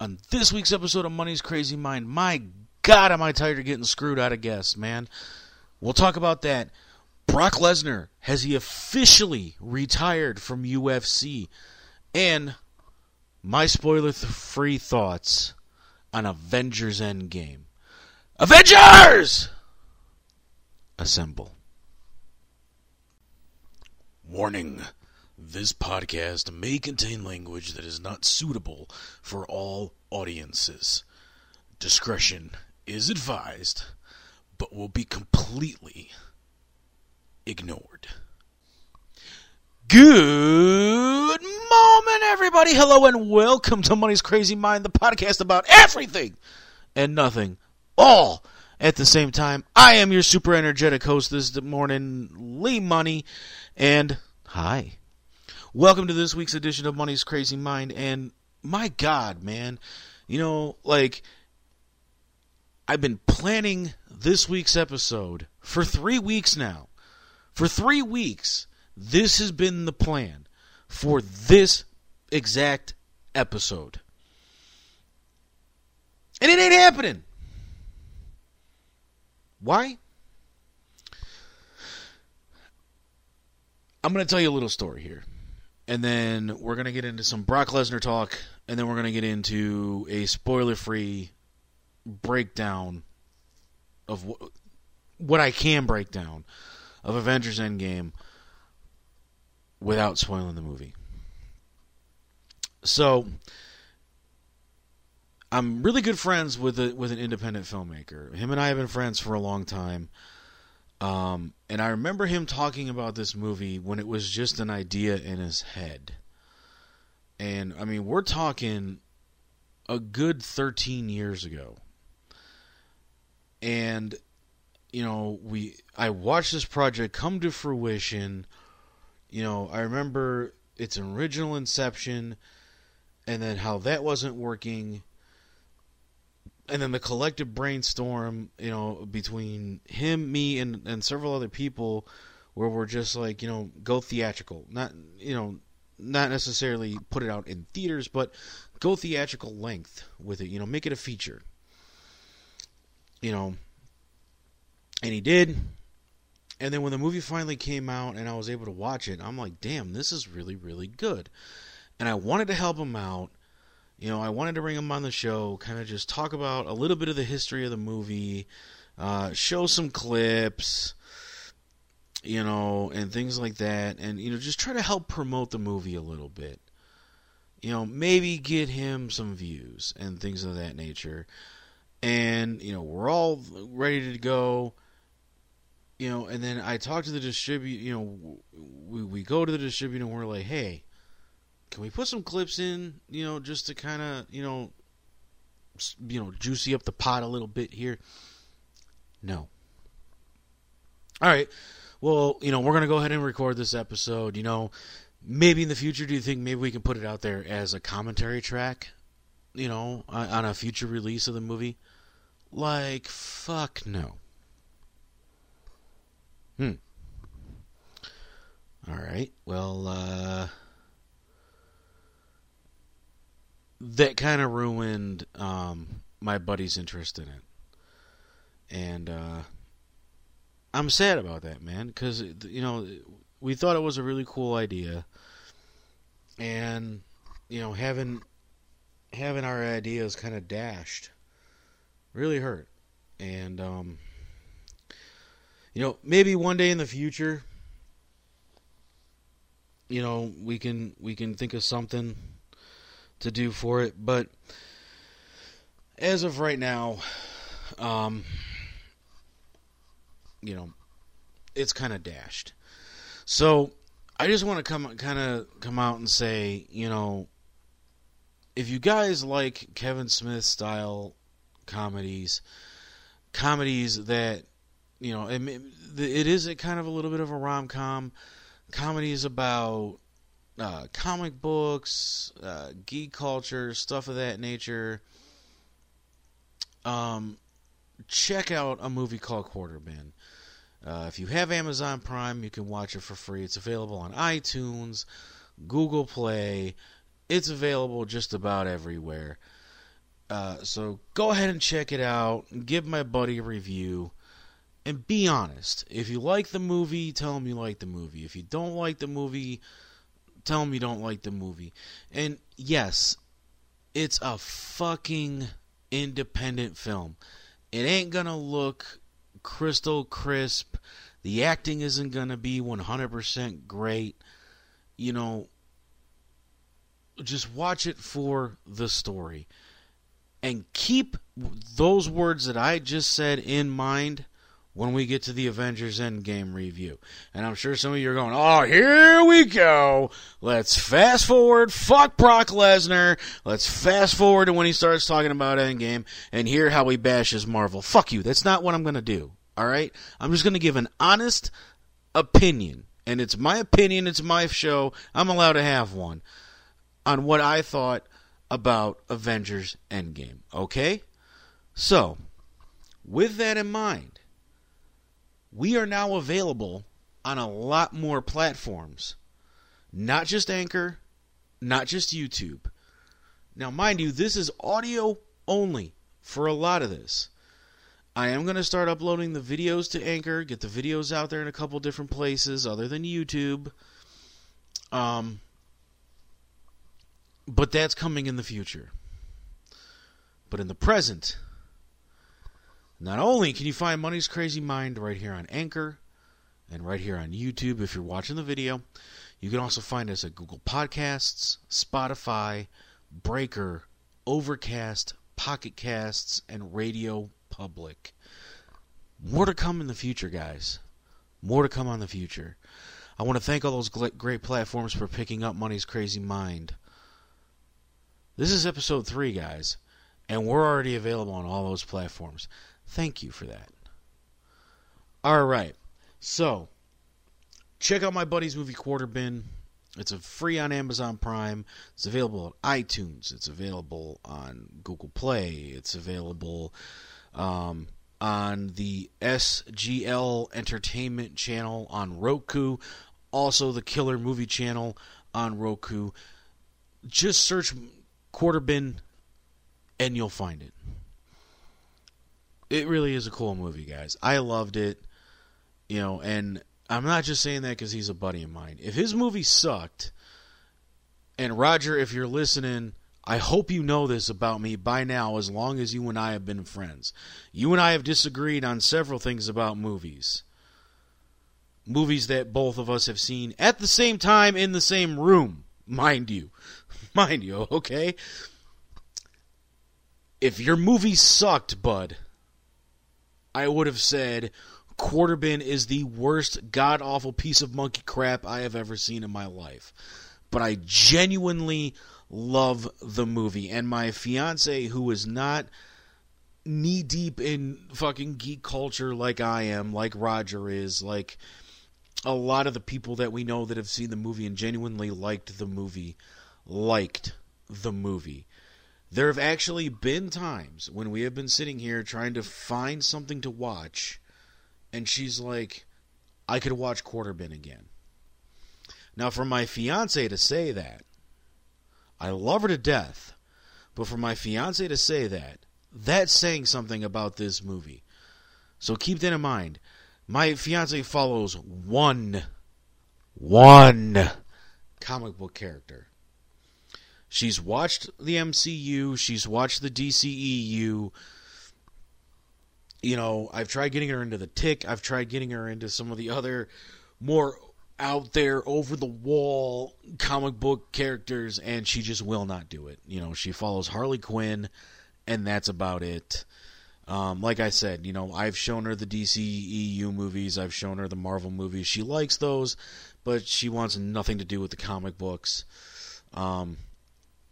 on this week's episode of Money's Crazy Mind. My God, am I tired of getting screwed out of guests, man. We'll talk about that. Brock Lesnar, has he officially retired from UFC? And my spoiler free thoughts on Avengers Endgame. Avengers! Assemble. Warning. This podcast may contain language that is not suitable for all audiences. Discretion is advised, but will be completely ignored. Good moment, everybody. Hello and welcome to Money's Crazy Mind, the podcast about everything and nothing, all at the same time. I am your super energetic host this morning, Lee Money, and hi. Welcome to this week's edition of Money's Crazy Mind. And my God, man, you know, like, I've been planning this week's episode for three weeks now. For three weeks, this has been the plan for this exact episode. And it ain't happening. Why? I'm going to tell you a little story here and then we're gonna get into some Brock Lesnar talk, and then we're gonna get into a spoiler-free breakdown of wh- what I can break down of Avengers Endgame without spoiling the movie. So, I'm really good friends with a, with an independent filmmaker. Him and I have been friends for a long time. Um, and I remember him talking about this movie when it was just an idea in his head. And I mean, we're talking a good 13 years ago. And you know, we I watched this project come to fruition. You know, I remember its original inception and then how that wasn't working and then the collective brainstorm, you know, between him, me, and and several other people, where we're just like, you know, go theatrical, not you know, not necessarily put it out in theaters, but go theatrical length with it. You know, make it a feature. You know, and he did. And then when the movie finally came out and I was able to watch it, I'm like, damn, this is really, really good. And I wanted to help him out you know, I wanted to bring him on the show, kind of just talk about a little bit of the history of the movie, uh, show some clips, you know, and things like that, and you know, just try to help promote the movie a little bit. You know, maybe get him some views and things of that nature. And you know, we're all ready to go. You know, and then I talk to the distributor. You know, we we go to the distributor and we're like, hey can we put some clips in, you know, just to kind of, you know, you know, juicy up the pot a little bit here? No. All right. Well, you know, we're going to go ahead and record this episode. You know, maybe in the future, do you think maybe we can put it out there as a commentary track, you know, on a future release of the movie? Like, fuck no. Hmm. All right. Well, uh, that kind of ruined um, my buddy's interest in it, and uh, I'm sad about that, man. Because you know we thought it was a really cool idea, and you know having having our ideas kind of dashed really hurt, and um, you know maybe one day in the future, you know we can we can think of something to do for it. But as of right now, um, you know, it's kind of dashed. So I just want to come kind of come out and say, you know, if you guys like Kevin Smith style comedies, comedies that you know, it, it is a kind of a little bit of a rom com. Comedies about uh, comic books, uh, geek culture, stuff of that nature, um, check out a movie called Quarter Bin. Uh, if you have Amazon Prime, you can watch it for free. It's available on iTunes, Google Play. It's available just about everywhere. Uh, so go ahead and check it out. Give my buddy a review. And be honest. If you like the movie, tell him you like the movie. If you don't like the movie, tell him you don't like the movie. And yes, it's a fucking independent film. It ain't gonna look crystal crisp. The acting isn't gonna be 100% great. You know, just watch it for the story. And keep those words that I just said in mind when we get to the Avengers Endgame review. And I'm sure some of you are going, oh, here we go. Let's fast forward. Fuck Brock Lesnar. Let's fast forward to when he starts talking about Endgame and hear how he bashes Marvel. Fuck you. That's not what I'm going to do. All right? I'm just going to give an honest opinion. And it's my opinion. It's my show. I'm allowed to have one on what I thought about Avengers Endgame. Okay? So, with that in mind, we are now available on a lot more platforms. Not just Anchor, not just YouTube. Now, mind you, this is audio only for a lot of this. I am going to start uploading the videos to Anchor, get the videos out there in a couple different places other than YouTube. Um, but that's coming in the future. But in the present, not only can you find Money's Crazy Mind right here on Anchor and right here on YouTube if you're watching the video, you can also find us at Google Podcasts, Spotify, Breaker, Overcast, Pocket Casts, and Radio Public. More to come in the future, guys. More to come on the future. I want to thank all those great platforms for picking up Money's Crazy Mind. This is episode three, guys, and we're already available on all those platforms. Thank you for that. All right, so check out my buddy's movie Quarter Bin. It's a free on Amazon Prime. It's available on iTunes. It's available on Google Play. It's available um, on the SGL Entertainment channel on Roku. Also, the Killer Movie channel on Roku. Just search quarter bin, and you'll find it. It really is a cool movie, guys. I loved it, you know, and I'm not just saying that because he's a buddy of mine. If his movie sucked, and Roger, if you're listening, I hope you know this about me by now, as long as you and I have been friends. You and I have disagreed on several things about movies. Movies that both of us have seen at the same time in the same room, mind you. Mind you, okay? If your movie sucked, bud, I would have said Quarterbin is the worst god awful piece of monkey crap I have ever seen in my life. But I genuinely love the movie. And my fiance, who is not knee deep in fucking geek culture like I am, like Roger is, like a lot of the people that we know that have seen the movie and genuinely liked the movie liked the movie. There have actually been times when we have been sitting here trying to find something to watch, and she's like, I could watch Quarterbin again. Now, for my fiance to say that, I love her to death, but for my fiance to say that, that's saying something about this movie. So keep that in mind. My fiance follows one, one comic book character. She's watched the MCU, she's watched the DCEU. You know, I've tried getting her into the Tick, I've tried getting her into some of the other more out there over the wall comic book characters and she just will not do it. You know, she follows Harley Quinn and that's about it. Um, like I said, you know, I've shown her the DCEU movies, I've shown her the Marvel movies. She likes those, but she wants nothing to do with the comic books. Um,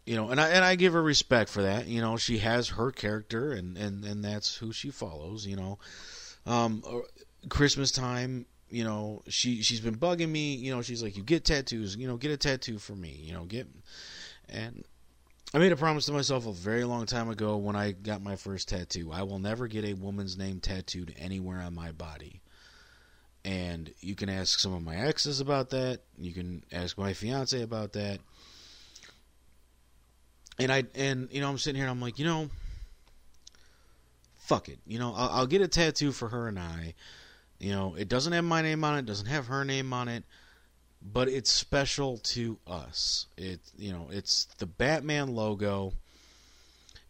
you know, and I and I give her respect for that. You know, she has her character, and and and that's who she follows. You know, um, uh, Christmas time. You know, she she's been bugging me. You know, she's like, "You get tattoos. You know, get a tattoo for me. You know, get." And I made a promise to myself a very long time ago when I got my first tattoo. I will never get a woman's name tattooed anywhere on my body. And you can ask some of my exes about that. You can ask my fiance about that and I and you know I'm sitting here and I'm like, you know, fuck it. You know, I'll, I'll get a tattoo for her and I. You know, it doesn't have my name on it, doesn't have her name on it, but it's special to us. It, you know, it's the Batman logo.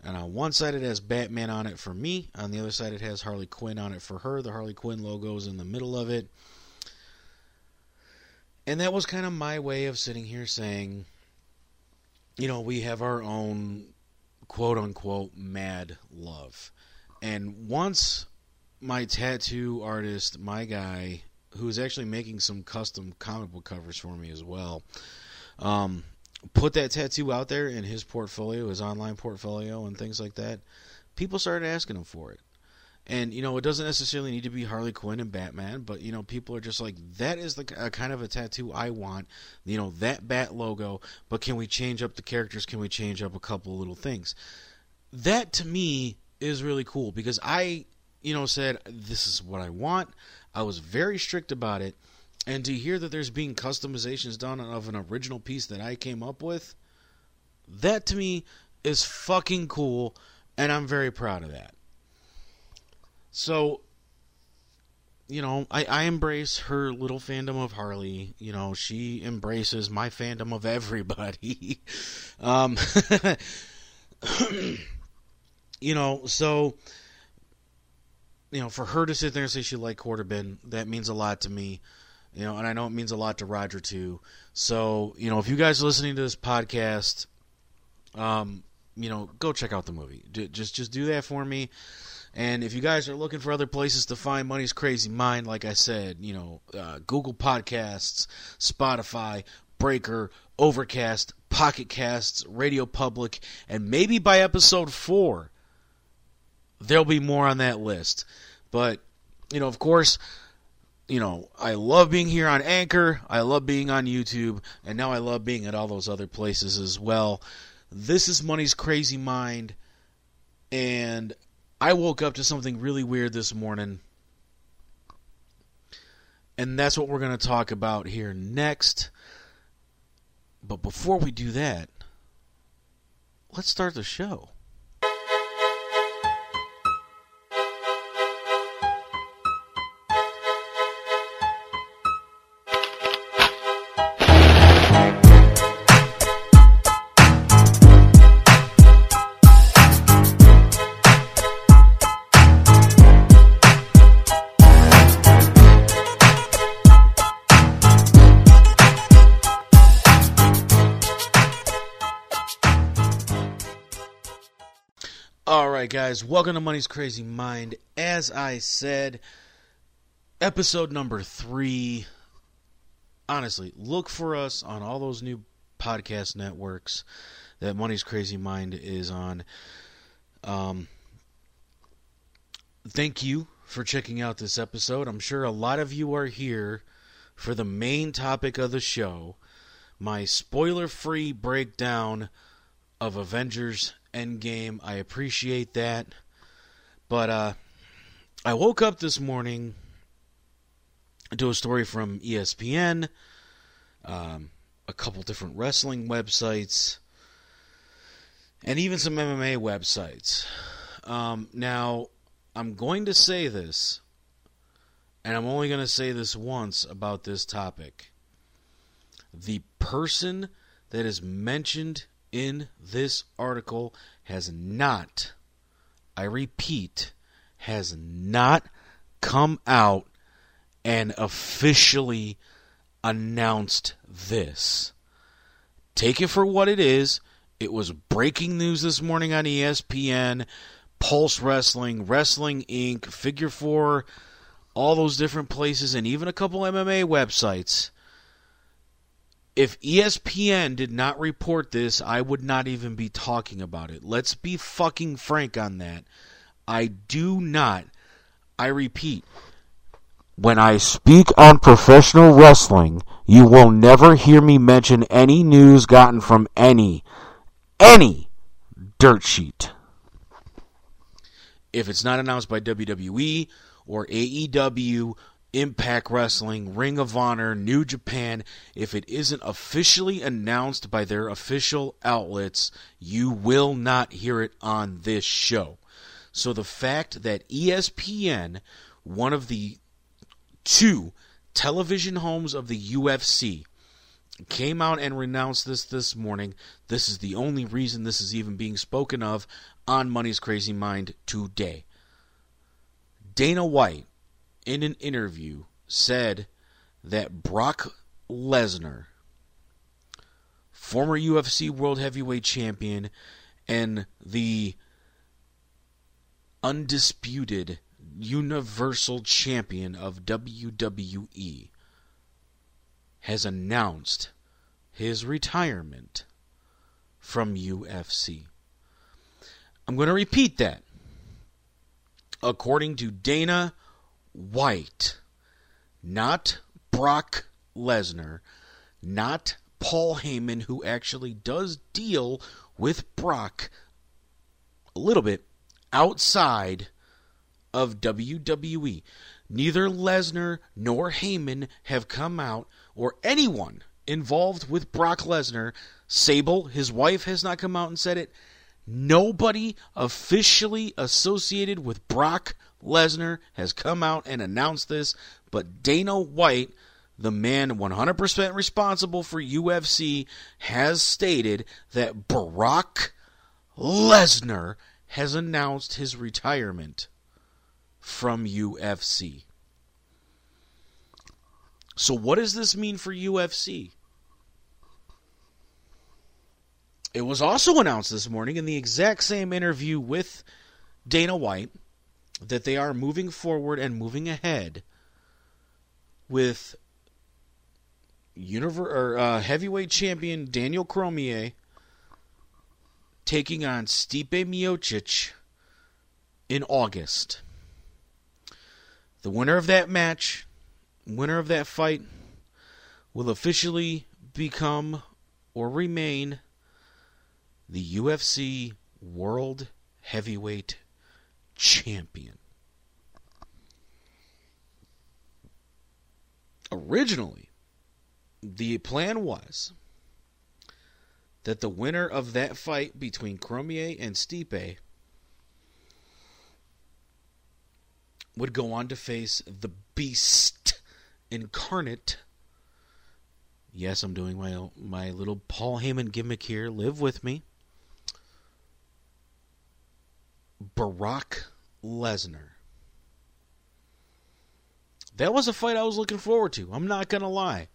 And on one side it has Batman on it for me. On the other side it has Harley Quinn on it for her. The Harley Quinn logo is in the middle of it. And that was kind of my way of sitting here saying, you know, we have our own quote unquote mad love. And once my tattoo artist, my guy, who's actually making some custom comic book covers for me as well, um, put that tattoo out there in his portfolio, his online portfolio, and things like that, people started asking him for it. And you know, it doesn't necessarily need to be Harley Quinn and Batman, but you know, people are just like, that is the kind of a tattoo I want. You know, that Bat logo. But can we change up the characters? Can we change up a couple little things? That to me is really cool because I, you know, said this is what I want. I was very strict about it, and to hear that there's being customizations done of an original piece that I came up with, that to me is fucking cool, and I'm very proud of that. So, you know, I, I embrace her little fandom of Harley. You know, she embraces my fandom of everybody. um, you know, so, you know, for her to sit there and say she liked Quarterbin, that means a lot to me. You know, and I know it means a lot to Roger too. So, you know, if you guys are listening to this podcast, um, you know, go check out the movie. Just just do that for me. And if you guys are looking for other places to find Money's Crazy Mind, like I said, you know, uh, Google Podcasts, Spotify, Breaker, Overcast, Pocket Casts, Radio Public, and maybe by episode four, there'll be more on that list. But, you know, of course, you know, I love being here on Anchor, I love being on YouTube, and now I love being at all those other places as well. This is Money's Crazy Mind, and I woke up to something really weird this morning. And that's what we're going to talk about here next. But before we do that, let's start the show. Guys, welcome to Money's Crazy Mind. As I said, episode number three. Honestly, look for us on all those new podcast networks that Money's Crazy Mind is on. Um, thank you for checking out this episode. I'm sure a lot of you are here for the main topic of the show my spoiler free breakdown of Avengers Endgame. I appreciate that. But uh, I woke up this morning to a story from ESPN, um, a couple different wrestling websites, and even some MMA websites. Um, now, I'm going to say this, and I'm only going to say this once about this topic. The person that is mentioned in this article has not, I repeat, has not come out and officially announced this. Take it for what it is. It was breaking news this morning on ESPN, Pulse Wrestling, Wrestling Inc., Figure 4, all those different places, and even a couple MMA websites if ESPN did not report this, I would not even be talking about it. Let's be fucking frank on that. I do not, I repeat, when I speak on professional wrestling, you will never hear me mention any news gotten from any, any dirt sheet. If it's not announced by WWE or AEW Impact Wrestling, Ring of Honor, New Japan, if it isn't officially announced by their official outlets, you will not hear it on this show. So the fact that ESPN, one of the two television homes of the UFC, came out and renounced this this morning. This is the only reason this is even being spoken of on Money's Crazy Mind today. Dana White, in an interview, said that Brock Lesnar, former UFC World Heavyweight Champion and the undisputed Universal Champion of WWE, has announced his retirement from UFC. I'm going to repeat that. According to Dana White, not Brock Lesnar, not Paul Heyman, who actually does deal with Brock a little bit outside of WWE. Neither Lesnar nor Heyman have come out, or anyone involved with Brock Lesnar. Sable, his wife, has not come out and said it. Nobody officially associated with Brock Lesnar has come out and announced this, but Dana White, the man 100% responsible for UFC, has stated that Brock Lesnar has announced his retirement from UFC. So, what does this mean for UFC? It was also announced this morning in the exact same interview with Dana White that they are moving forward and moving ahead with univer- or, uh, heavyweight champion Daniel Cormier taking on Stipe Miocic in August. The winner of that match, winner of that fight, will officially become or remain the UFC World Heavyweight Champion. Originally, the plan was that the winner of that fight between Cormier and Stipe would go on to face the Beast incarnate. Yes, I'm doing my my little Paul Heyman gimmick here. Live with me. Brock Lesnar. That was a fight I was looking forward to. I'm not going to lie.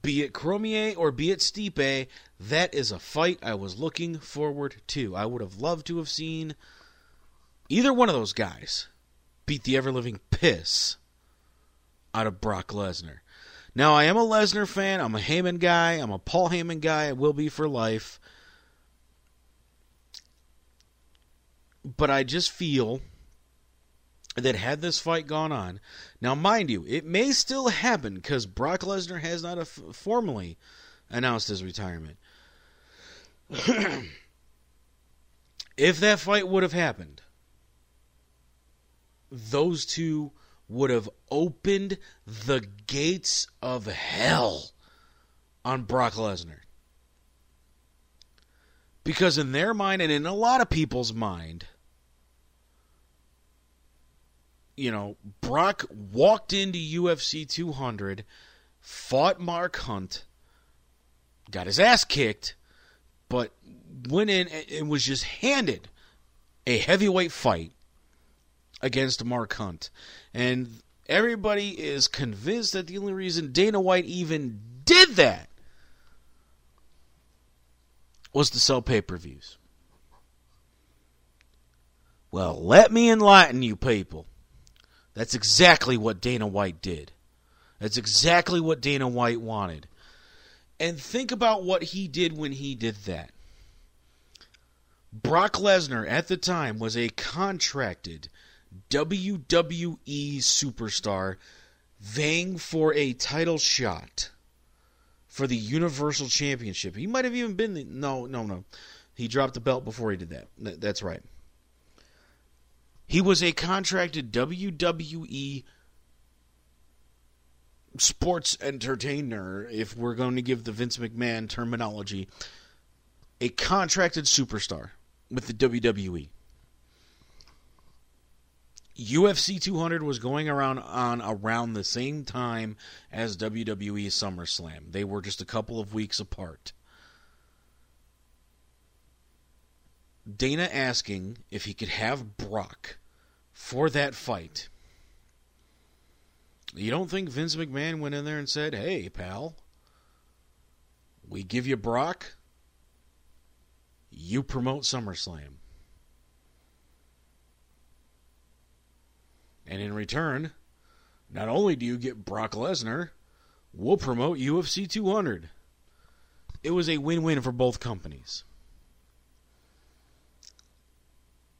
Be it Cormier or be it Stipe, that is a fight I was looking forward to. I would have loved to have seen either one of those guys beat the ever living piss out of Brock Lesnar. Now, I am a Lesnar fan. I'm a Heyman guy. I'm a Paul Heyman guy. I will be for life. But I just feel that had this fight gone on, now mind you, it may still happen because Brock Lesnar has not formally announced his retirement. if that fight would have happened, those two would have opened the gates of hell on Brock Lesnar. Because in their mind, and in a lot of people's mind, you know, Brock walked into UFC 200, fought Mark Hunt, got his ass kicked, but went in and was just handed a heavyweight fight against Mark Hunt. And everybody is convinced that the only reason Dana White even did that was to sell pay per views. Well, let me enlighten you people. That's exactly what Dana White did. That's exactly what Dana White wanted. And think about what he did when he did that. Brock Lesnar at the time was a contracted WWE superstar vying for a title shot for the Universal Championship. He might have even been the, no, no, no. He dropped the belt before he did that. That's right. He was a contracted WWE sports entertainer, if we're going to give the Vince McMahon terminology, a contracted superstar with the WWE. UFC 200 was going around on around the same time as WWE SummerSlam. They were just a couple of weeks apart. Dana asking if he could have Brock for that fight. You don't think Vince McMahon went in there and said, "Hey, pal, we give you Brock, you promote SummerSlam." And in return, not only do you get Brock Lesnar, we'll promote UFC 200. It was a win win for both companies.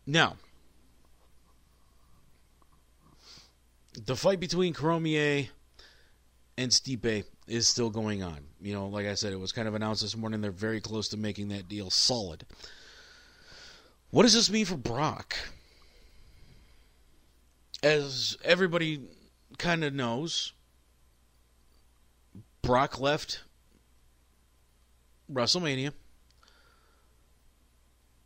Now, the fight between Cormier and Stipe is still going on. You know, like I said, it was kind of announced this morning. They're very close to making that deal solid. What does this mean for Brock? as everybody kind of knows, Brock left WrestleMania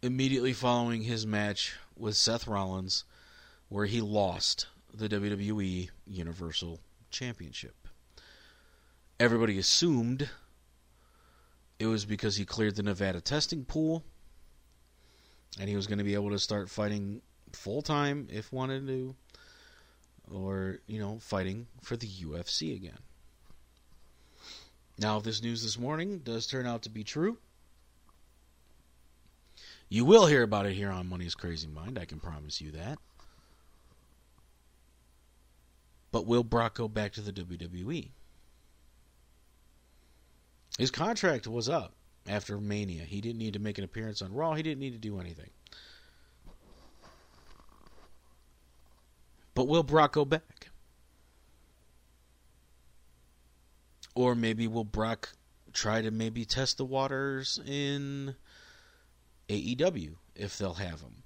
immediately following his match with Seth Rollins, where he lost the WWE Universal Championship. Everybody assumed it was because he cleared the Nevada testing pool and he was going to be able to start fighting full time if wanted to or, you know, fighting for the UFC again. Now, if this news this morning does turn out to be true, you will hear about it here on Money's Crazy Mind. I can promise you that. But will Brock go back to the WWE? His contract was up after Mania. He didn't need to make an appearance on Raw. He didn't need to do anything. But will Brock go back? Or maybe will Brock try to maybe test the waters in AEW if they'll have him?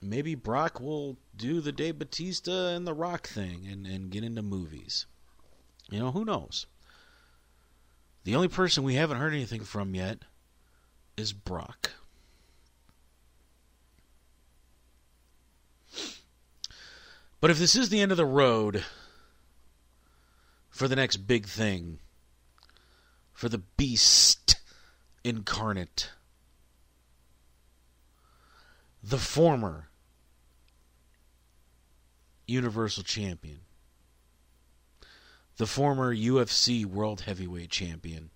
Maybe Brock will do the Dave Batista and The Rock thing and, and get into movies. You know, who knows? The only person we haven't heard anything from yet is Brock. But if this is the end of the road for the next big thing, for the beast incarnate, the former Universal Champion, the former UFC World Heavyweight Champion,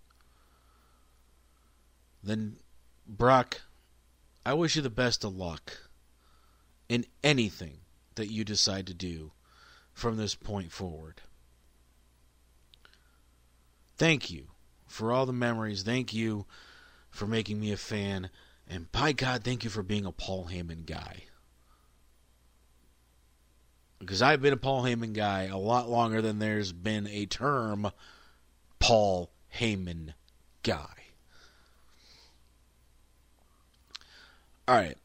then Brock, I wish you the best of luck in anything that you decide to do from this point forward. Thank you for all the memories. Thank you for making me a fan. And by God, thank you for being a Paul Heyman guy. Because I've been a Paul Heyman guy a lot longer than there's been a term Paul Heyman guy. All right.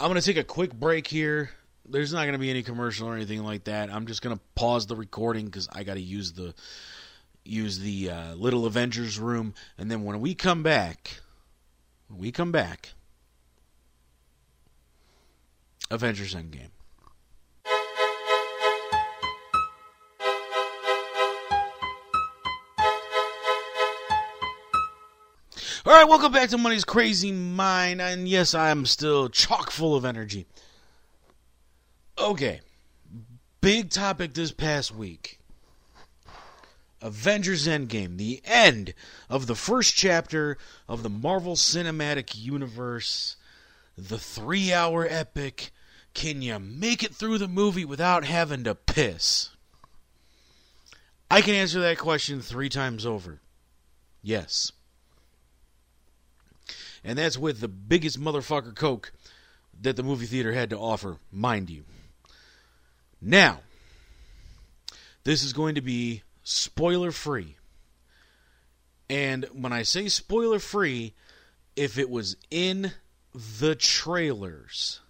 I'm going to take a quick break here there's not going to be any commercial or anything like that. I'm just going to pause the recording because I got to use the use the uh, little Avengers room, and then when we come back, when we come back, Avengers Endgame. All right, welcome back to Money's Crazy Mind, and yes, I'm still chock full of energy. Okay. Big topic this past week. Avengers Endgame, the end of the first chapter of the Marvel Cinematic Universe, the three hour epic. Can you make it through the movie without having to piss? I can answer that question three times over. Yes. And that's with the biggest motherfucker Coke that the movie theater had to offer, mind you. Now, this is going to be spoiler free. And when I say spoiler free, if it was in the trailers,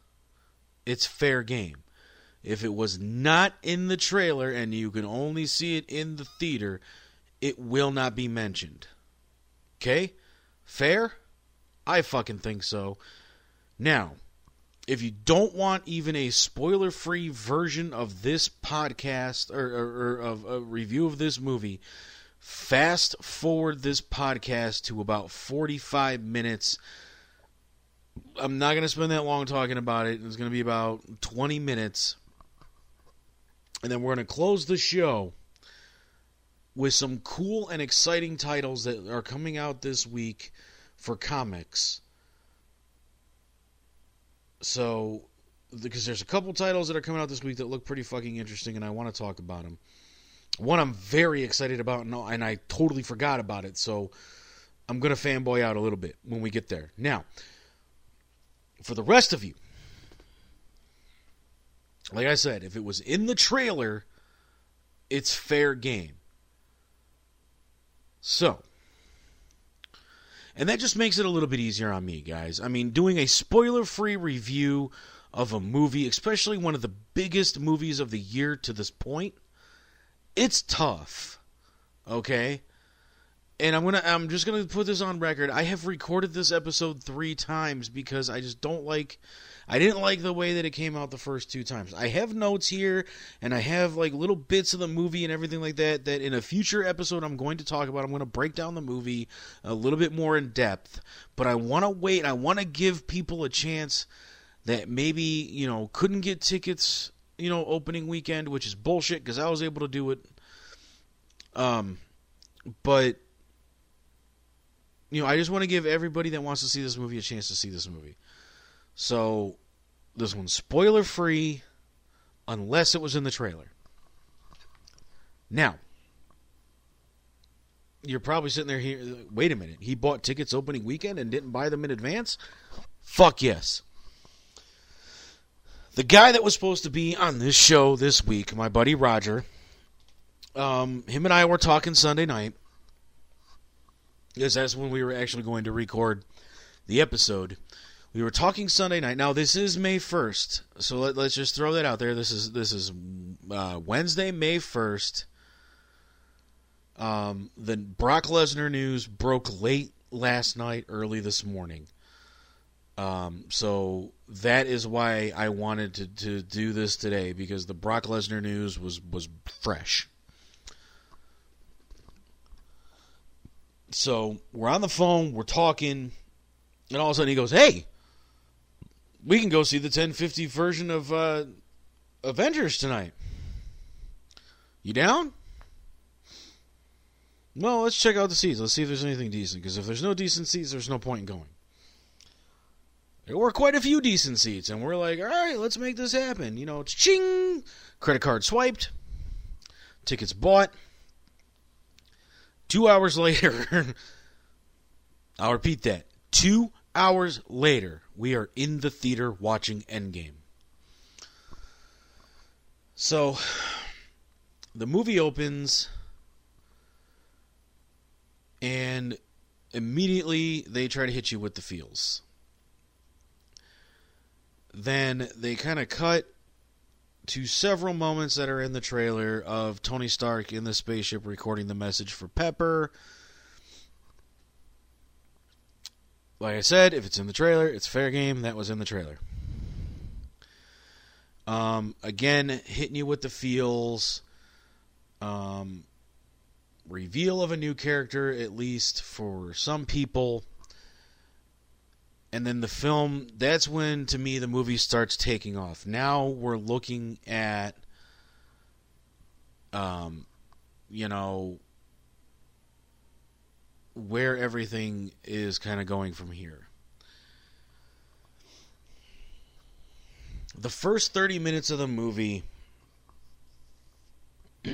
it's fair game. If it was not in the trailer and you can only see it in the theater, it will not be mentioned. Okay? Fair? I fucking think so. Now, if you don't want even a spoiler free version of this podcast or, or, or, of a review of this movie, fast forward this podcast to about 45 minutes. I'm not going to spend that long talking about it. It's going to be about 20 minutes. And then we're going to close the show with some cool and exciting titles that are coming out this week for comics. So, because there's a couple titles that are coming out this week that look pretty fucking interesting, and I want to talk about them. One I'm very excited about, and I totally forgot about it, so I'm going to fanboy out a little bit when we get there. Now, for the rest of you, like I said, if it was in the trailer, it's fair game. So, and that just makes it a little bit easier on me, guys. I mean, doing a spoiler free review of a movie, especially one of the biggest movies of the year to this point, it's tough. Okay? And I'm gonna I'm just gonna put this on record. I have recorded this episode three times because I just don't like I didn't like the way that it came out the first two times. I have notes here and I have like little bits of the movie and everything like that that in a future episode I'm going to talk about. I'm going to break down the movie a little bit more in depth, but I want to wait. I want to give people a chance that maybe, you know, couldn't get tickets, you know, opening weekend, which is bullshit because I was able to do it. Um, but you know, I just want to give everybody that wants to see this movie a chance to see this movie. So this one's spoiler free unless it was in the trailer. Now, you're probably sitting there here wait a minute, he bought tickets opening weekend and didn't buy them in advance? Fuck yes. The guy that was supposed to be on this show this week, my buddy Roger, um, him and I were talking Sunday night. Because that's when we were actually going to record the episode. We were talking Sunday night. Now this is May first, so let, us just throw that out there. This is this is uh, Wednesday, May first. Um, the Brock Lesnar news broke late last night, early this morning. Um, so that is why I wanted to, to do this today because the Brock Lesnar news was was fresh. So we're on the phone, we're talking, and all of a sudden he goes, "Hey, we can go see the 1050 version of uh, Avengers tonight. You down? Well, let's check out the seats. Let's see if there's anything decent. Because if there's no decent seats, there's no point in going. There were quite a few decent seats, and we're like, all right, let's make this happen. You know, it's ching, credit card swiped, tickets bought. Two hours later, I'll repeat that. Two hours later, we are in the theater watching Endgame. So, the movie opens, and immediately they try to hit you with the feels. Then they kind of cut to several moments that are in the trailer of Tony Stark in the spaceship recording the message for Pepper like I said, if it's in the trailer, it's fair game. That was in the trailer. Um, again, hitting you with the feels. Um, reveal of a new character, at least for some people. And then the film, that's when, to me, the movie starts taking off. Now we're looking at, um, you know, where everything is kind of going from here. The first 30 minutes of the movie,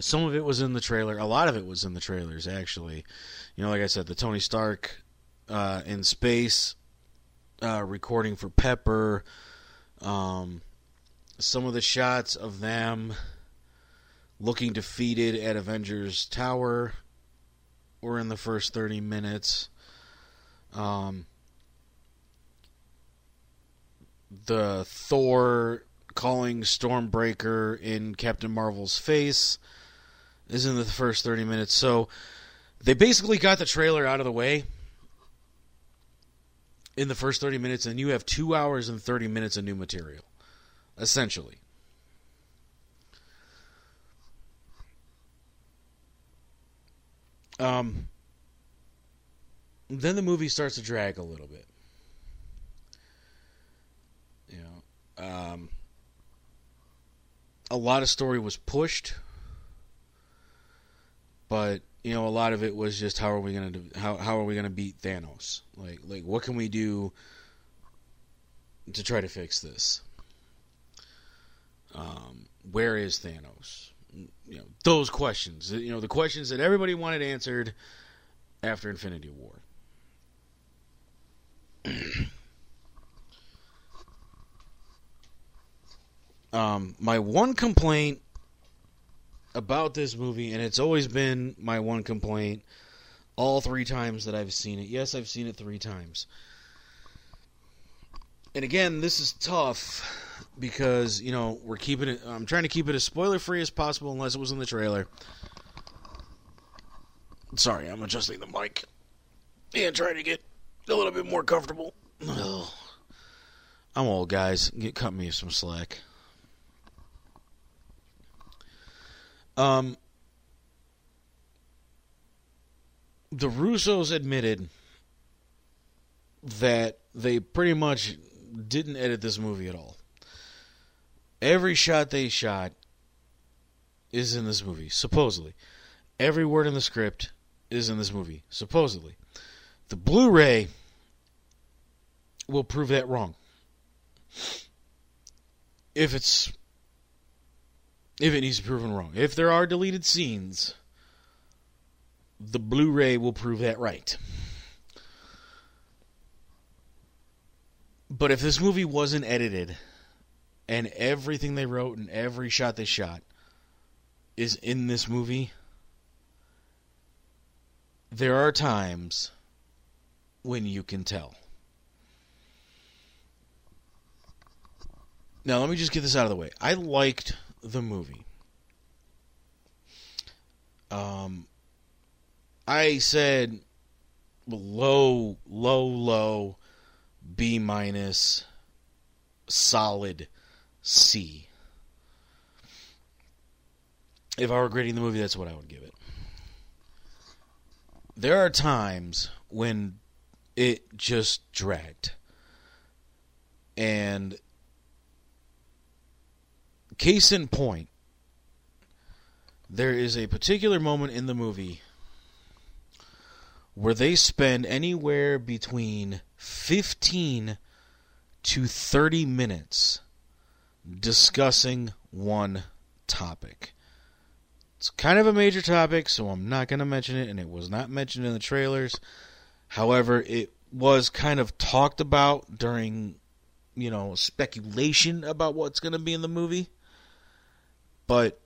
some of it was in the trailer. A lot of it was in the trailers, actually. You know, like I said, the Tony Stark uh, in space uh, recording for Pepper. Um, some of the shots of them looking defeated at Avengers Tower were in the first 30 minutes. Um, the Thor calling Stormbreaker in Captain Marvel's face is in the first 30 minutes. So they basically got the trailer out of the way. in the first 30 minutes, and you have two hours and 30 minutes of new material, essentially. Um, then the movie starts to drag a little bit. You know, um, a lot of story was pushed, but you know, a lot of it was just how are we gonna how how are we gonna beat Thanos? Like like what can we do to try to fix this? Um, where is Thanos? You know those questions. You know the questions that everybody wanted answered after Infinity War. um, my one complaint about this movie, and it's always been my one complaint all three times that I've seen it. Yes, I've seen it three times. And again, this is tough because, you know, we're keeping it, I'm trying to keep it as spoiler free as possible unless it was in the trailer. Sorry, I'm adjusting the mic and trying to get a little bit more comfortable. Oh. I'm old, guys. Get, cut me some slack. Um, the Russos admitted that they pretty much didn't edit this movie at all. Every shot they shot is in this movie, supposedly. Every word in the script is in this movie, supposedly. The Blu ray will prove that wrong. If it's if it needs to be proven wrong. If there are deleted scenes, the Blu-ray will prove that right. But if this movie wasn't edited and everything they wrote and every shot they shot is in this movie, there are times when you can tell. Now, let me just get this out of the way. I liked the movie. Um, I said low, low, low, B minus, solid C. If I were grading the movie, that's what I would give it. There are times when it just dragged. And case in point, there is a particular moment in the movie where they spend anywhere between 15 to 30 minutes discussing one topic. It's kind of a major topic, so I'm not going to mention it, and it was not mentioned in the trailers. However, it was kind of talked about during, you know, speculation about what's going to be in the movie but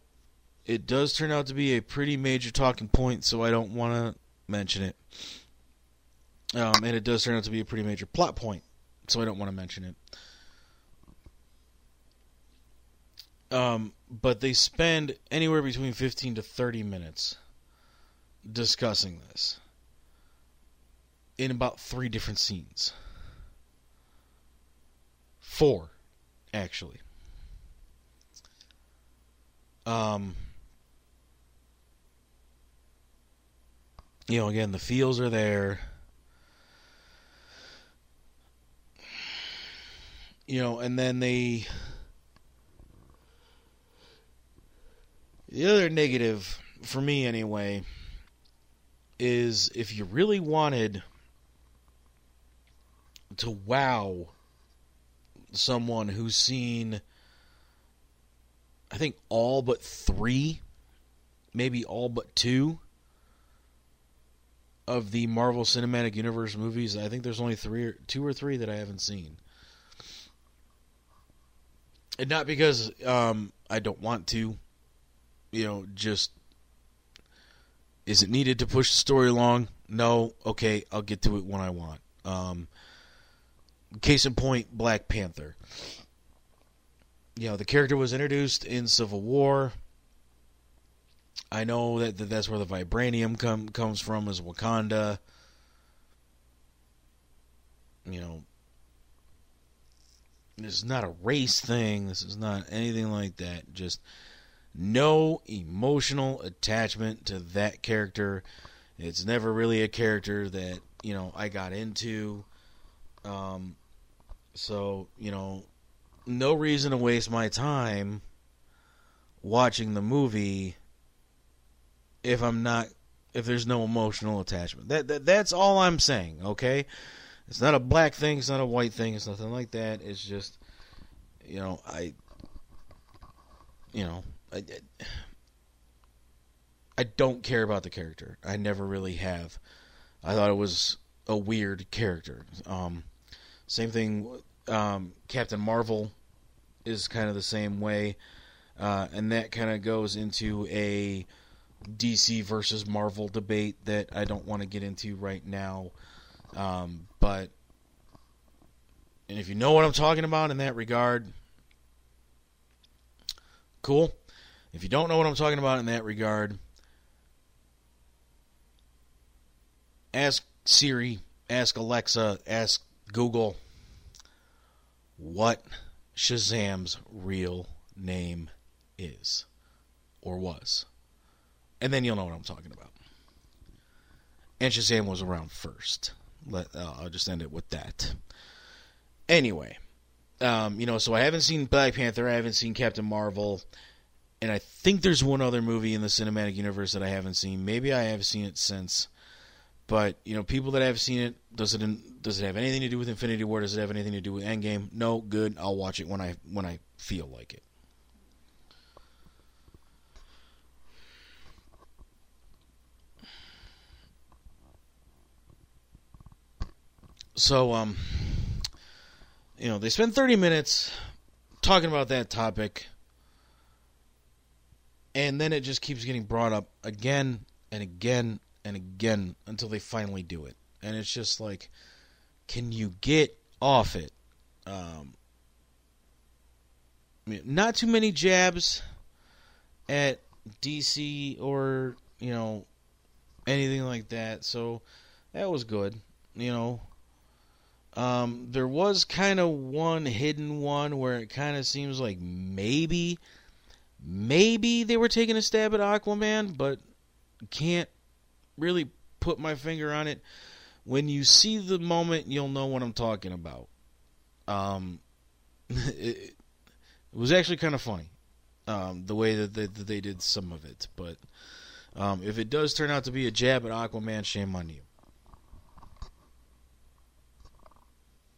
it does turn out to be a pretty major talking point, so I don't want to mention it. Um, and it does turn out to be a pretty major plot point, so I don't want to mention it. Um, but they spend anywhere between 15 to 30 minutes discussing this in about three different scenes. Four, actually. Um, you know, again, the feels are there. You know, and then they. The other negative, for me anyway, is if you really wanted to wow someone who's seen I think all but three, maybe all but two of the Marvel Cinematic Universe movies. I think there's only three, or, two or three that I haven't seen, and not because um, I don't want to. You know, just is it needed to push the story along? No. Okay, I'll get to it when I want. Um, case in point, Black Panther you know, the character was introduced in Civil War. I know that, that that's where the vibranium come comes from is Wakanda. you know, this is not a race thing. This is not anything like that. Just no emotional attachment to that character. It's never really a character that, you know, I got into. Um, so, you know, no reason to waste my time watching the movie if I'm not if there's no emotional attachment. That, that that's all I'm saying, okay? It's not a black thing, it's not a white thing, it's nothing like that. It's just you know, I you know, I I don't care about the character. I never really have. I thought it was a weird character. Um, same thing um, Captain Marvel is kind of the same way. Uh, and that kind of goes into a DC versus Marvel debate that I don't want to get into right now. Um, but and if you know what I'm talking about in that regard, cool. If you don't know what I'm talking about in that regard, ask Siri, ask Alexa, ask Google what Shazam's real name is or was and then you'll know what I'm talking about. And Shazam was around first. Let uh, I'll just end it with that. Anyway, um, you know, so I haven't seen Black Panther, I haven't seen Captain Marvel, and I think there's one other movie in the cinematic universe that I haven't seen. Maybe I have seen it since, but you know, people that have seen it, does it in, does it have anything to do with Infinity War? Does it have anything to do with Endgame? No, good. I'll watch it when I when I feel like it. So, um, you know, they spend 30 minutes talking about that topic, and then it just keeps getting brought up again and again and again until they finally do it. And it's just like, can you get off it? Um, not too many jabs at DC or, you know, anything like that. So that was good. You know, um, there was kind of one hidden one where it kind of seems like maybe, maybe they were taking a stab at Aquaman, but can't really put my finger on it. When you see the moment, you'll know what I'm talking about. Um, it, it was actually kind of funny, um, the way that they, that they, did some of it. But um, if it does turn out to be a jab at Aquaman, shame on you.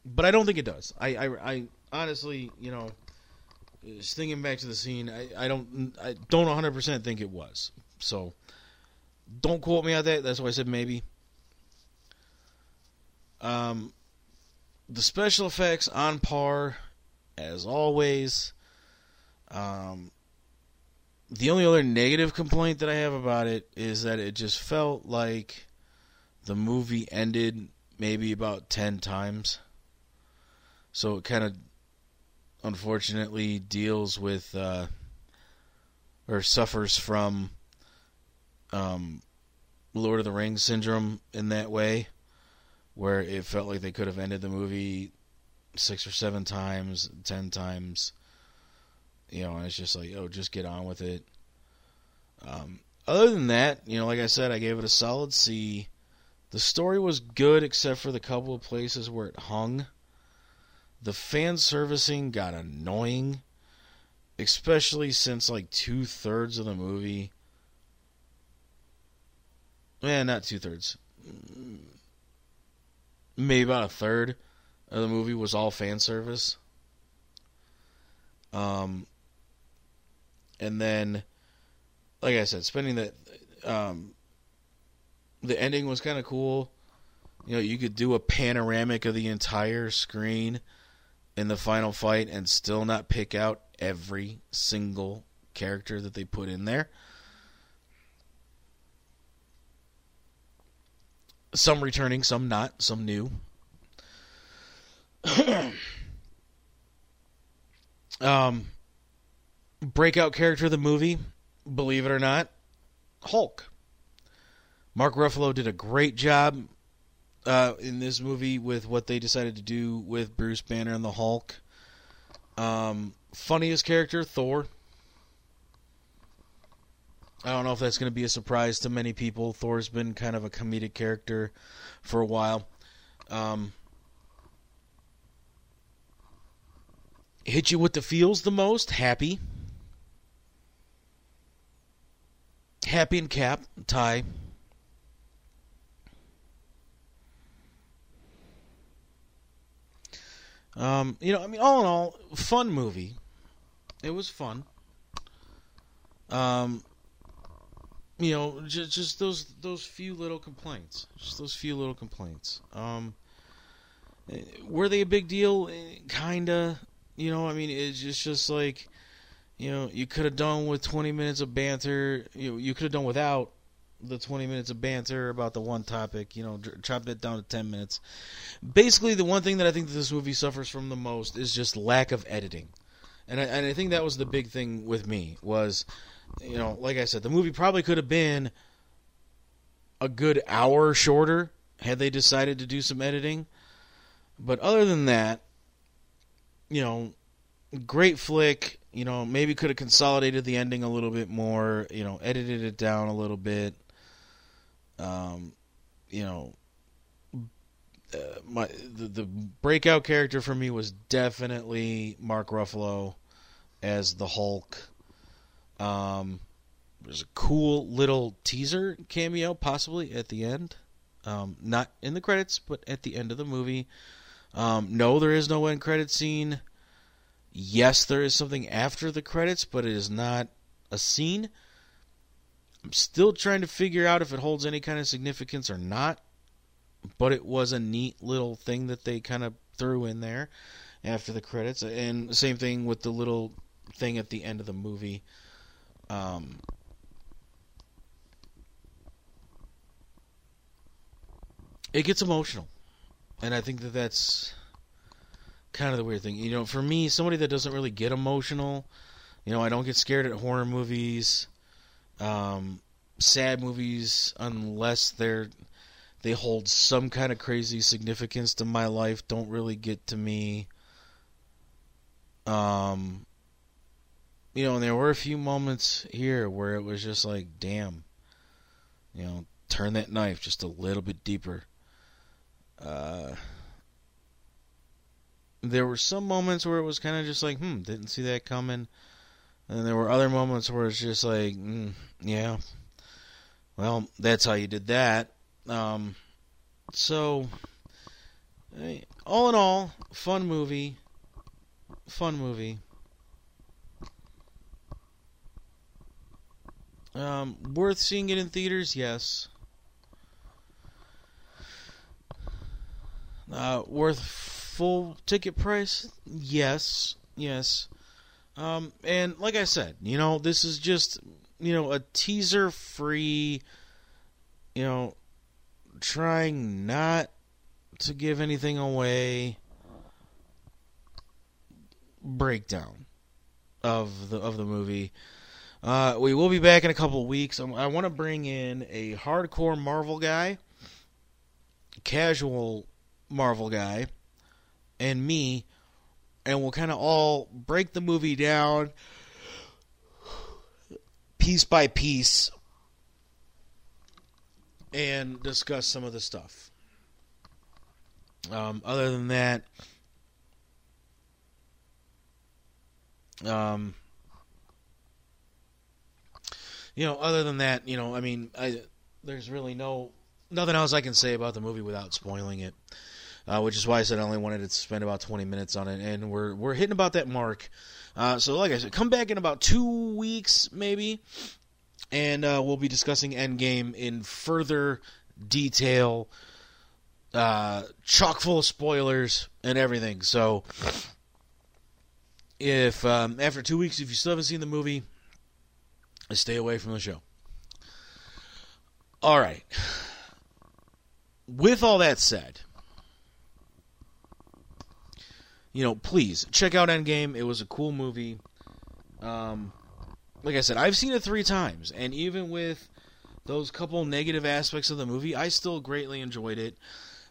But I don't think it does. I, I, I honestly, you know, just thinking back to the scene, I, I don't, I don't 100 percent think it was. So, don't quote me on that. That's why I said maybe. Um, the special effects on par, as always. Um, the only other negative complaint that I have about it is that it just felt like the movie ended maybe about 10 times. So it kind of unfortunately deals with uh, or suffers from um, Lord of the Rings syndrome in that way, where it felt like they could have ended the movie six or seven times, ten times. You know, and it's just like, oh, just get on with it. Um, other than that, you know, like I said, I gave it a solid C. The story was good, except for the couple of places where it hung the fan servicing got annoying, especially since like two thirds of the movie. Yeah, not two thirds. Maybe about a third of the movie was all fan service. Um, and then, like I said, spending the um, the ending was kind of cool. You know, you could do a panoramic of the entire screen in the final fight and still not pick out every single character that they put in there. Some returning, some not, some new. um, breakout character of the movie, believe it or not, Hulk. Mark Ruffalo did a great job uh, in this movie with what they decided to do with Bruce Banner and the Hulk. Um, funniest character, Thor. I don't know if that's going to be a surprise to many people. Thor's been kind of a comedic character for a while. Um, hit you with the feels the most? Happy. Happy and Cap, tie. Um, you know, I mean, all in all, fun movie. It was fun. Um, you know, just, just those those few little complaints, just those few little complaints. Um, were they a big deal? Kinda. You know, I mean, it's just just like, you know, you could have done with 20 minutes of banter. You you could have done without the 20 minutes of banter about the one topic, you know, chopped it down to 10 minutes. Basically, the one thing that I think that this movie suffers from the most is just lack of editing. And I, and I think that was the big thing with me was, you know, like I said, the movie probably could have been a good hour shorter had they decided to do some editing. But other than that, you know, great flick. You know, maybe could have consolidated the ending a little bit more. You know, edited it down a little bit. Um, you know, uh, my the, the breakout character for me was definitely Mark Ruffalo as the Hulk. Um, there's a cool little teaser cameo, possibly at the end. Um, not in the credits, but at the end of the movie. Um, no, there is no end credit scene. Yes, there is something after the credits, but it is not a scene. I'm still trying to figure out if it holds any kind of significance or not. But it was a neat little thing that they kind of threw in there after the credits. And same thing with the little thing at the end of the movie. Um, it gets emotional. And I think that that's kind of the weird thing. You know, for me, somebody that doesn't really get emotional, you know, I don't get scared at horror movies um, sad movies unless they're they hold some kind of crazy significance to my life don't really get to me. Um you know and there were a few moments here where it was just like damn you know turn that knife just a little bit deeper. Uh there were some moments where it was kind of just like hmm didn't see that coming and there were other moments where it's just like, mm, yeah, well, that's how you did that. Um, so, all in all, fun movie. Fun movie. Um, worth seeing it in theaters, yes. Uh, worth full ticket price, yes, yes. Um, and like I said, you know, this is just, you know, a teaser free, you know, trying not to give anything away breakdown of the of the movie. Uh, we will be back in a couple of weeks. I want to bring in a hardcore Marvel guy, casual Marvel guy, and me and we'll kind of all break the movie down piece by piece and discuss some of the stuff. Um, other than that, um, you know, other than that, you know, I mean, I, there's really no nothing else I can say about the movie without spoiling it uh, which is why I said I only wanted to spend about 20 minutes on it, and we're we're hitting about that mark. Uh, so, like I said, come back in about two weeks, maybe, and uh, we'll be discussing Endgame in further detail, uh, chock full of spoilers and everything. So, if um, after two weeks, if you still haven't seen the movie, stay away from the show. All right. With all that said, you know, please check out Endgame. It was a cool movie. Um, like I said, I've seen it three times, and even with those couple negative aspects of the movie, I still greatly enjoyed it.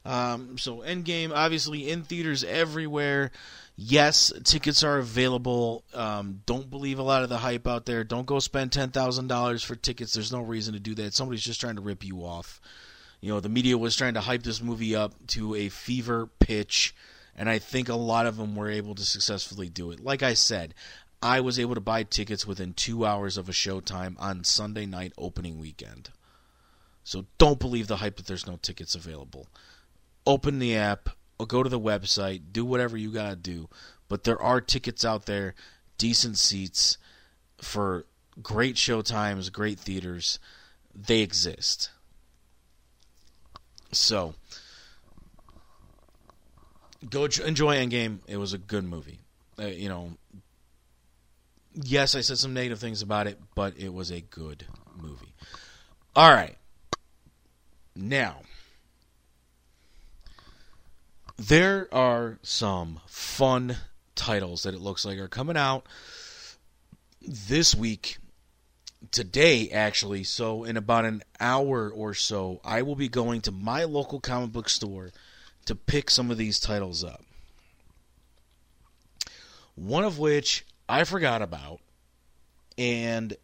Um, so Endgame, obviously in theaters everywhere. Yes, tickets are available. Um, don't believe a lot of the hype out there. Don't go spend ten thousand dollars for tickets. There's no reason to do that. Somebody's just trying to rip you off. You know, the media was trying to hype this movie up to a fever pitch, and I think a lot of them were able to successfully do it. Like I said, I was able to buy tickets within two hours of a showtime on Sunday night opening weekend. So don't believe the hype that there's no tickets available. Open the app or go to the website, do whatever you got to do. But there are tickets out there, decent seats for great showtimes, great theaters. They exist. So, go enjoy Endgame. It was a good movie. Uh, you know, yes, I said some negative things about it, but it was a good movie. All right. Now, there are some fun titles that it looks like are coming out this week today actually so in about an hour or so i will be going to my local comic book store to pick some of these titles up one of which i forgot about and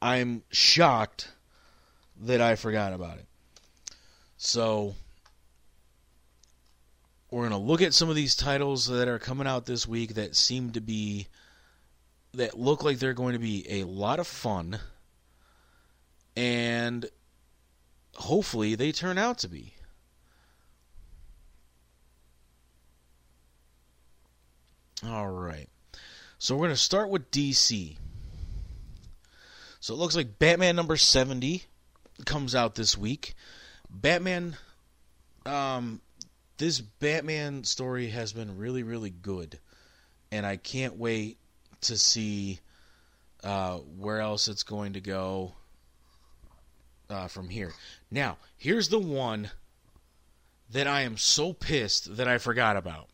i'm shocked that i forgot about it so we're going to look at some of these titles that are coming out this week that seem to be that look like they're going to be a lot of fun and hopefully they turn out to be. All right. So we're going to start with DC. So it looks like Batman number 70 comes out this week. Batman um this Batman story has been really really good and I can't wait to see uh, where else it's going to go uh, from here. Now, here's the one that I am so pissed that I forgot about.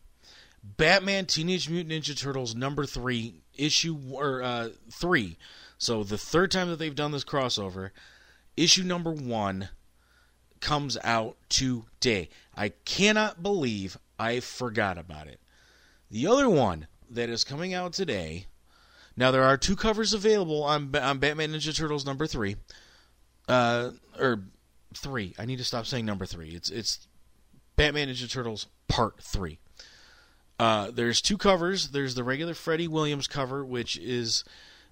Batman Teenage Mutant Ninja Turtles number 3 issue or uh, 3. So the third time that they've done this crossover, issue number 1 comes out today. I cannot believe I forgot about it. The other one that is coming out today now there are two covers available on on Batman Ninja Turtles number three, uh, or three. I need to stop saying number three. It's it's Batman Ninja Turtles Part Three. Uh, there's two covers. There's the regular Freddie Williams cover, which is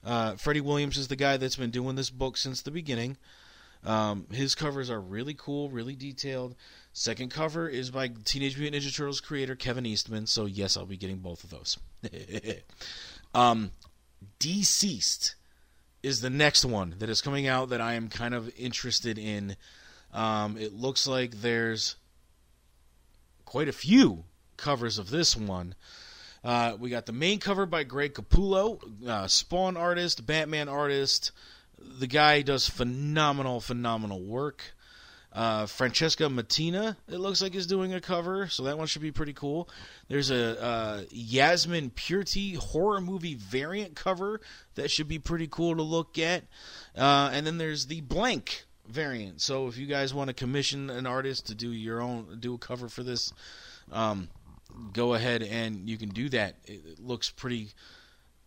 uh, Freddie Williams is the guy that's been doing this book since the beginning. Um, his covers are really cool, really detailed. Second cover is by Teenage Mutant Ninja Turtles creator Kevin Eastman. So yes, I'll be getting both of those. um, DCeased is the next one that is coming out that I am kind of interested in. Um, it looks like there's quite a few covers of this one. Uh, we got the main cover by Greg Capullo, uh, Spawn artist, Batman artist. The guy does phenomenal, phenomenal work. Uh, Francesca Mattina, it looks like, is doing a cover, so that one should be pretty cool. There's a uh, Yasmin Purity horror movie variant cover that should be pretty cool to look at. Uh, and then there's the blank variant. So if you guys want to commission an artist to do your own, do a cover for this, um, go ahead and you can do that. It, looks pretty,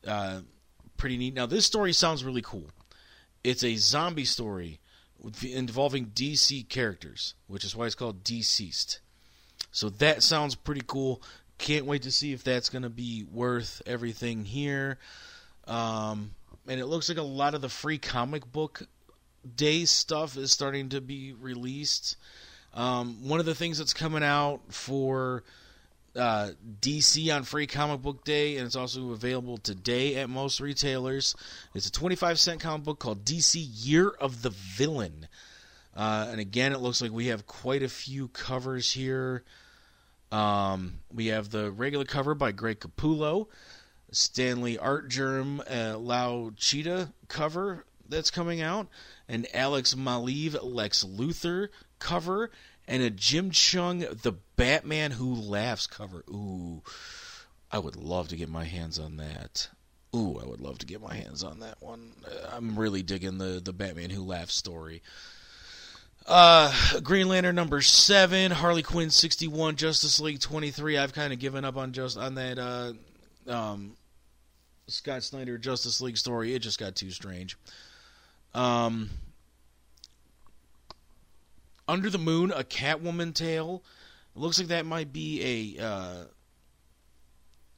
uh, pretty neat. Now this story sounds really cool. It's a zombie story involving DC characters, which is why it's called DCeased. So that sounds pretty cool. Can't wait to see if that's going to be worth everything here. Um, and it looks like a lot of the free comic book day stuff is starting to be released. Um, one of the things that's coming out for uh, DC on Free Comic Book Day, and it's also available today at most retailers. It's a 25 cent comic book called DC Year of the Villain. Uh, and again, it looks like we have quite a few covers here. Um, we have the regular cover by Greg Capullo, Stanley Artgerm, uh, Lau Cheetah cover that's coming out, and Alex Maleev Lex Luthor cover, and a Jim Cheung The Batman Who Laughs cover. Ooh, I would love to get my hands on that. Ooh, I would love to get my hands on that one. I'm really digging the the Batman Who Laughs story. Uh, Green Lantern number seven, Harley Quinn sixty-one, Justice League twenty-three. I've kind of given up on just on that uh, um, Scott Snyder Justice League story. It just got too strange. Um, Under the Moon, a Catwoman tale. It looks like that might be a uh,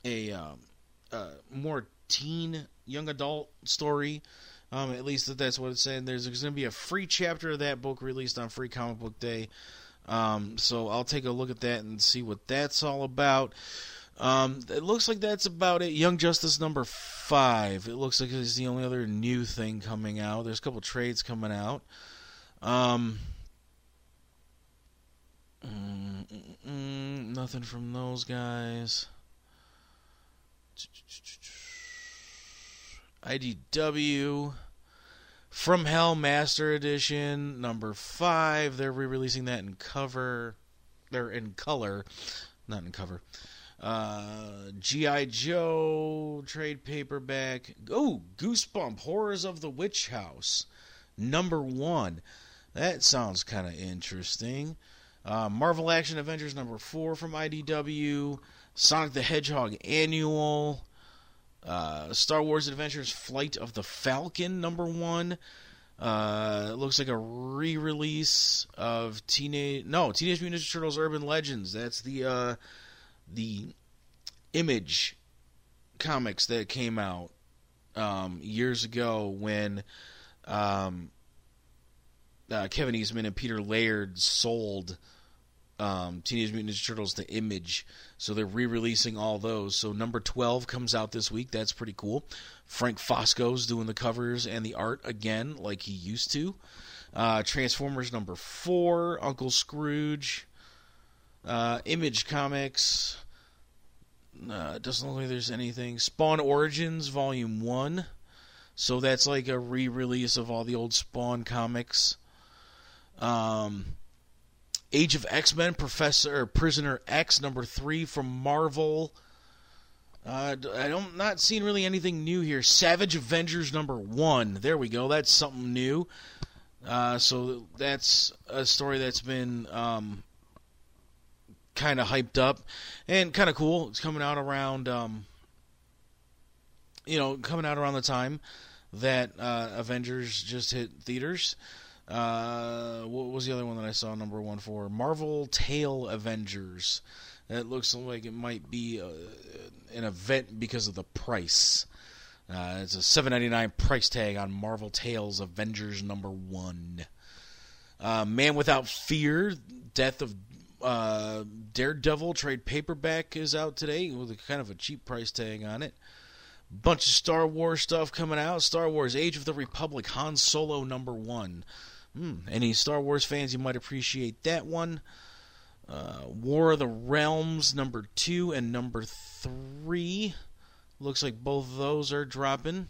a um, uh, more teen young adult story. Um, at least that's what it's saying. There's, there's going to be a free chapter of that book released on Free Comic Book Day. Um, so I'll take a look at that and see what that's all about. Um, it looks like that's about it. Young Justice number five. It looks like it's the only other new thing coming out. There's a couple trades coming out. Um, mm, mm, mm, nothing from those guys. IDW. From Hell Master Edition number five. They're re-releasing that in cover. They're in color, not in cover. Uh, GI Joe trade paperback. Oh, Goosebump Horrors of the Witch House number one. That sounds kind of interesting. Uh, Marvel Action Avengers number four from IDW. Sonic the Hedgehog Annual. Uh, Star Wars Adventures Flight of the Falcon, number one. Uh, looks like a re-release of Teenage no Teenage Mutant Ninja Turtles Urban Legends. That's the uh, the Image comics that came out um, years ago when um, uh, Kevin Eastman and Peter Laird sold um, Teenage Mutant Ninja Turtles to Image. So they're re-releasing all those. So number 12 comes out this week. That's pretty cool. Frank Fosco's doing the covers and the art again, like he used to. Uh, Transformers number four, Uncle Scrooge, uh, Image Comics. Uh, doesn't look like there's anything. Spawn Origins Volume One. So that's like a re-release of all the old Spawn comics. Um, Age of X Men, Professor Prisoner X number three from Marvel. Uh, I don't not seeing really anything new here. Savage Avengers number one. There we go. That's something new. Uh, so that's a story that's been um, kind of hyped up and kind of cool. It's coming out around, um, you know, coming out around the time that uh, Avengers just hit theaters. Uh, what was the other one that I saw number one for? Marvel Tale Avengers. It looks like it might be uh, an event because of the price. Uh, it's a seven ninety nine price tag on Marvel Tales Avengers number one. Uh, Man Without Fear, Death of uh, Daredevil trade paperback is out today with a kind of a cheap price tag on it. Bunch of Star Wars stuff coming out. Star Wars Age of the Republic Han Solo number one. Hmm, any Star Wars fans, you might appreciate that one. Uh, War of the Realms number two and number three. Looks like both of those are dropping.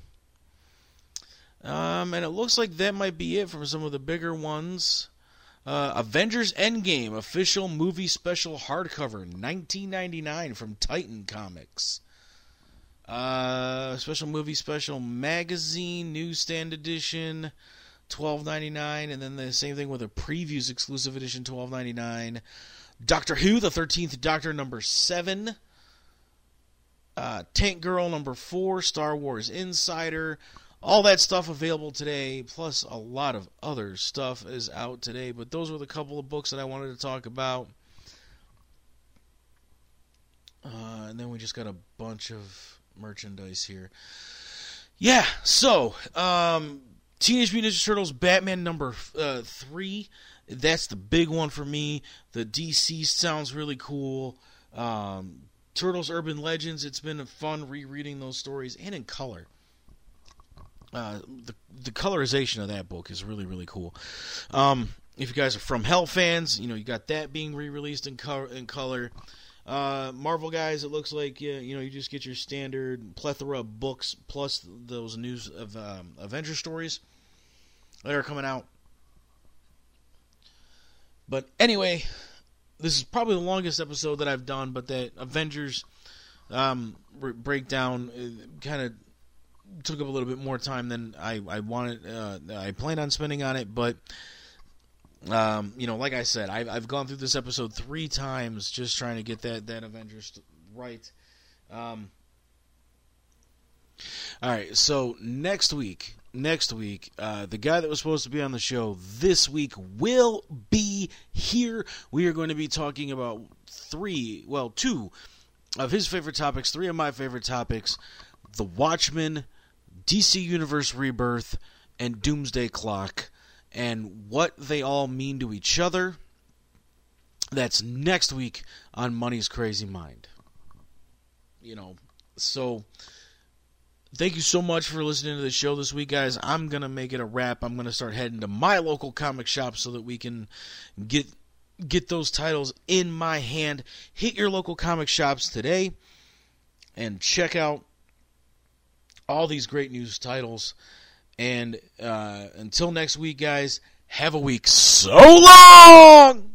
Um, and it looks like that might be it from some of the bigger ones. Uh, Avengers Endgame official movie special hardcover, 1999 from Titan Comics. Uh, special movie special magazine newsstand edition twelve ninety nine, and then the same thing with a previews exclusive edition twelve ninety nine. Doctor Who, the thirteenth Doctor, number seven. Uh, Tank Girl number four, Star Wars Insider, all that stuff available today, plus a lot of other stuff is out today. But those were the couple of books that I wanted to talk about. Uh, and then we just got a bunch of merchandise here. Yeah, so um, Teenage Mutant Ninja Turtles Batman number uh, three. That's the big one for me. The DC sounds really cool. Um, Turtles Urban Legends. It's been fun rereading those stories and in color. Uh, the the colorization of that book is really really cool. Um, if you guys are from Hell fans, you know you got that being re-released in color. In color. Uh, Marvel guys, it looks like you know you just get your standard plethora of books plus those news of um, Avenger stories that are coming out. But anyway, this is probably the longest episode that I've done, but that Avengers um, breakdown uh, kind of took up a little bit more time than I, I wanted. Uh, I planned on spending on it, but Um, you know, like I said, I've, I've gone through this episode three times just trying to get that that Avengers right. Um, all right, so next week, next week, uh, the guy that was supposed to be on the show this week will be here. We are going to be talking about three, well, two of his favorite topics, three of my favorite topics: The Watchmen, DC Universe Rebirth, and Doomsday Clock and what they all mean to each other. That's next week on Money's Crazy Mind. You know, so thank you so much for listening to the show this week, guys. I'm going to make it a wrap. I'm going to start heading to my local comic shop so that we can get get those titles in my hand. Hit your local comic shops today and check out all these great news titles. And uh, until next week, guys, have a week so long!